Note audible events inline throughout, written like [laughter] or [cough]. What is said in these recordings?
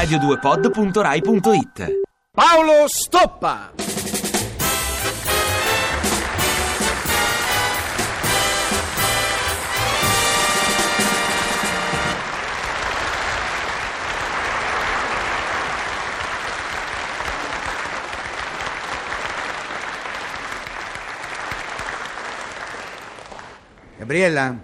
radio2pod.rai.it Paolo Stoppa. Gabriella?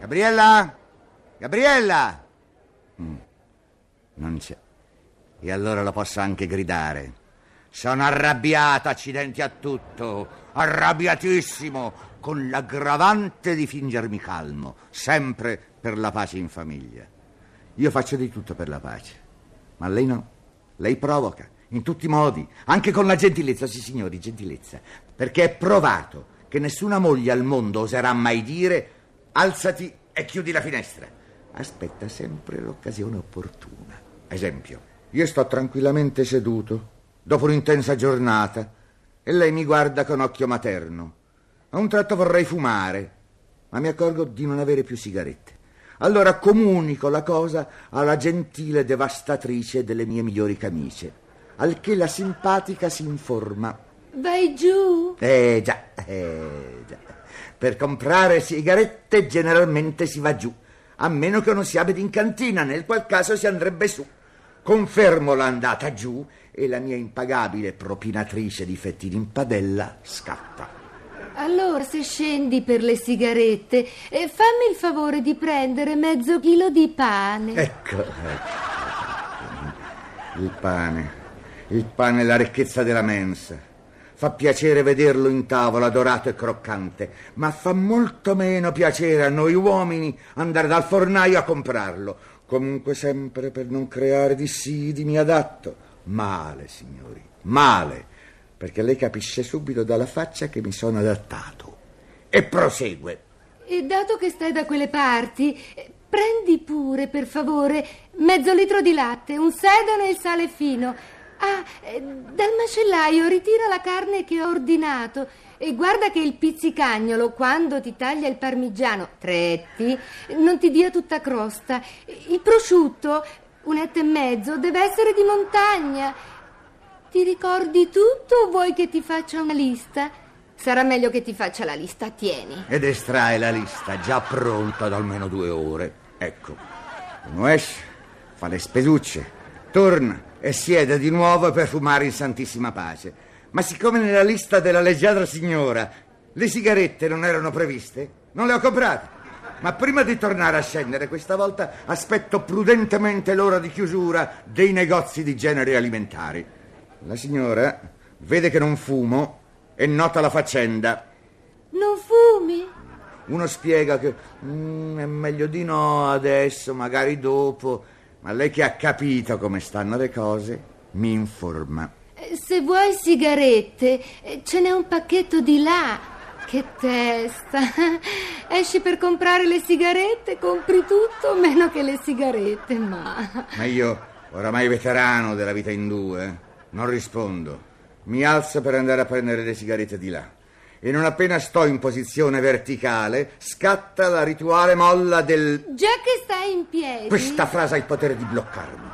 Gabriella? Gabriella? Mm, Non c'è. E allora lo posso anche gridare. Sono arrabbiata, accidenti a tutto. Arrabbiatissimo, con l'aggravante di fingermi calmo, sempre per la pace in famiglia. Io faccio di tutto per la pace. Ma lei no. Lei provoca, in tutti i modi, anche con la gentilezza, sì signori, gentilezza. Perché è provato che nessuna moglie al mondo oserà mai dire alzati e chiudi la finestra. Aspetta sempre l'occasione opportuna. Esempio, io sto tranquillamente seduto, dopo un'intensa giornata, e lei mi guarda con occhio materno. A un tratto vorrei fumare, ma mi accorgo di non avere più sigarette. Allora comunico la cosa alla gentile devastatrice delle mie migliori camicie, al che la simpatica si informa. Vai giù. Eh già, eh già. Per comprare sigarette generalmente si va giù, a meno che non si abiti in cantina, nel qual caso si andrebbe su. Confermo l'andata giù e la mia impagabile propinatrice di fettini in padella scatta. Allora, se scendi per le sigarette, eh, fammi il favore di prendere mezzo chilo di pane. Ecco, ecco. Il pane, il pane è la ricchezza della mensa. Fa piacere vederlo in tavola dorato e croccante, ma fa molto meno piacere a noi uomini andare dal fornaio a comprarlo. Comunque sempre per non creare dissidi mi adatto. Male, signori, male, perché lei capisce subito dalla faccia che mi sono adattato. E prosegue. E dato che stai da quelle parti, prendi pure, per favore, mezzo litro di latte, un sedano e il sale fino. Ah, eh, dal macellaio ritira la carne che ho ordinato e guarda che il pizzicagnolo, quando ti taglia il parmigiano, tretti, non ti dia tutta crosta. Il prosciutto, un etto e mezzo, deve essere di montagna. Ti ricordi tutto o vuoi che ti faccia una lista? Sarà meglio che ti faccia la lista, tieni. ed estrae la lista già pronta da almeno due ore. Ecco, uno esce, fa le spesucce, torna e siede di nuovo per fumare in santissima pace. Ma siccome nella lista della leggiadra signora le sigarette non erano previste, non le ho comprate. Ma prima di tornare a scendere, questa volta aspetto prudentemente l'ora di chiusura dei negozi di generi alimentari. La signora vede che non fumo e nota la faccenda. Non fumi? Uno spiega che "Mm, è meglio di no adesso, magari dopo, ma lei che ha capito come stanno le cose mi informa. Eh, Se vuoi sigarette, eh, ce n'è un pacchetto di là. Che testa! [laughs] Esci per comprare le sigarette, compri tutto meno che le sigarette, ma... Ma io, oramai veterano della vita in due, non rispondo. Mi alzo per andare a prendere le sigarette di là. E non appena sto in posizione verticale, scatta la rituale molla del Già che stai in piedi... Questa frase ha il potere di bloccarmi,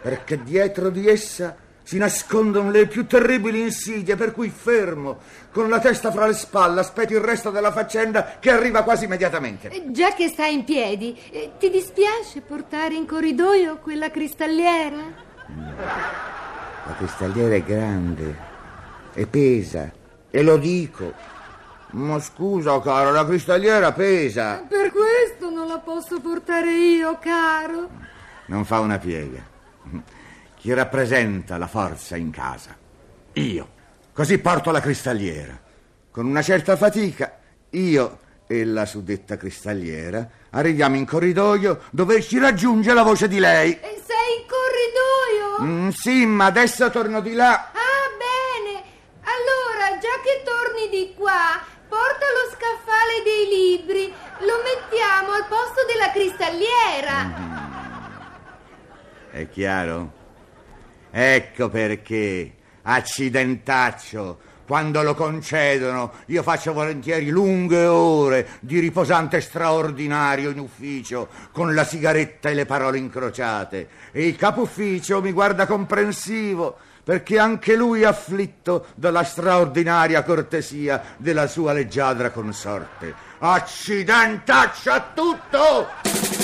perché dietro di essa si nascondono le più terribili insidie, per cui fermo, con la testa fra le spalle, aspetto il resto della faccenda che arriva quasi immediatamente. Eh, Già che stai in piedi, eh, ti dispiace portare in corridoio quella cristalliera? La cristalliera è grande e pesa, e lo dico. Ma scusa, caro, la cristalliera pesa. Per questo non la posso portare io, caro. Non fa una piega. Chi rappresenta la forza in casa? Io. Così porto la cristalliera. Con una certa fatica, io e la suddetta cristalliera arriviamo in corridoio dove ci raggiunge la voce di lei. E sei in corridoio? Mm, sì, ma adesso torno di là. Ah, bene. Allora, già che torni di qua, porta lo scaffale dei libri. Lo mettiamo al posto della cristalliera. È chiaro? Ecco perché, accidentaccio, Quando lo concedono, io faccio volentieri lunghe ore di riposante straordinario in ufficio, con la sigaretta e le parole incrociate. E il capo ufficio mi guarda comprensivo, perché anche lui è afflitto dalla straordinaria cortesia della sua leggiadra consorte. Accidentaccia a tutto!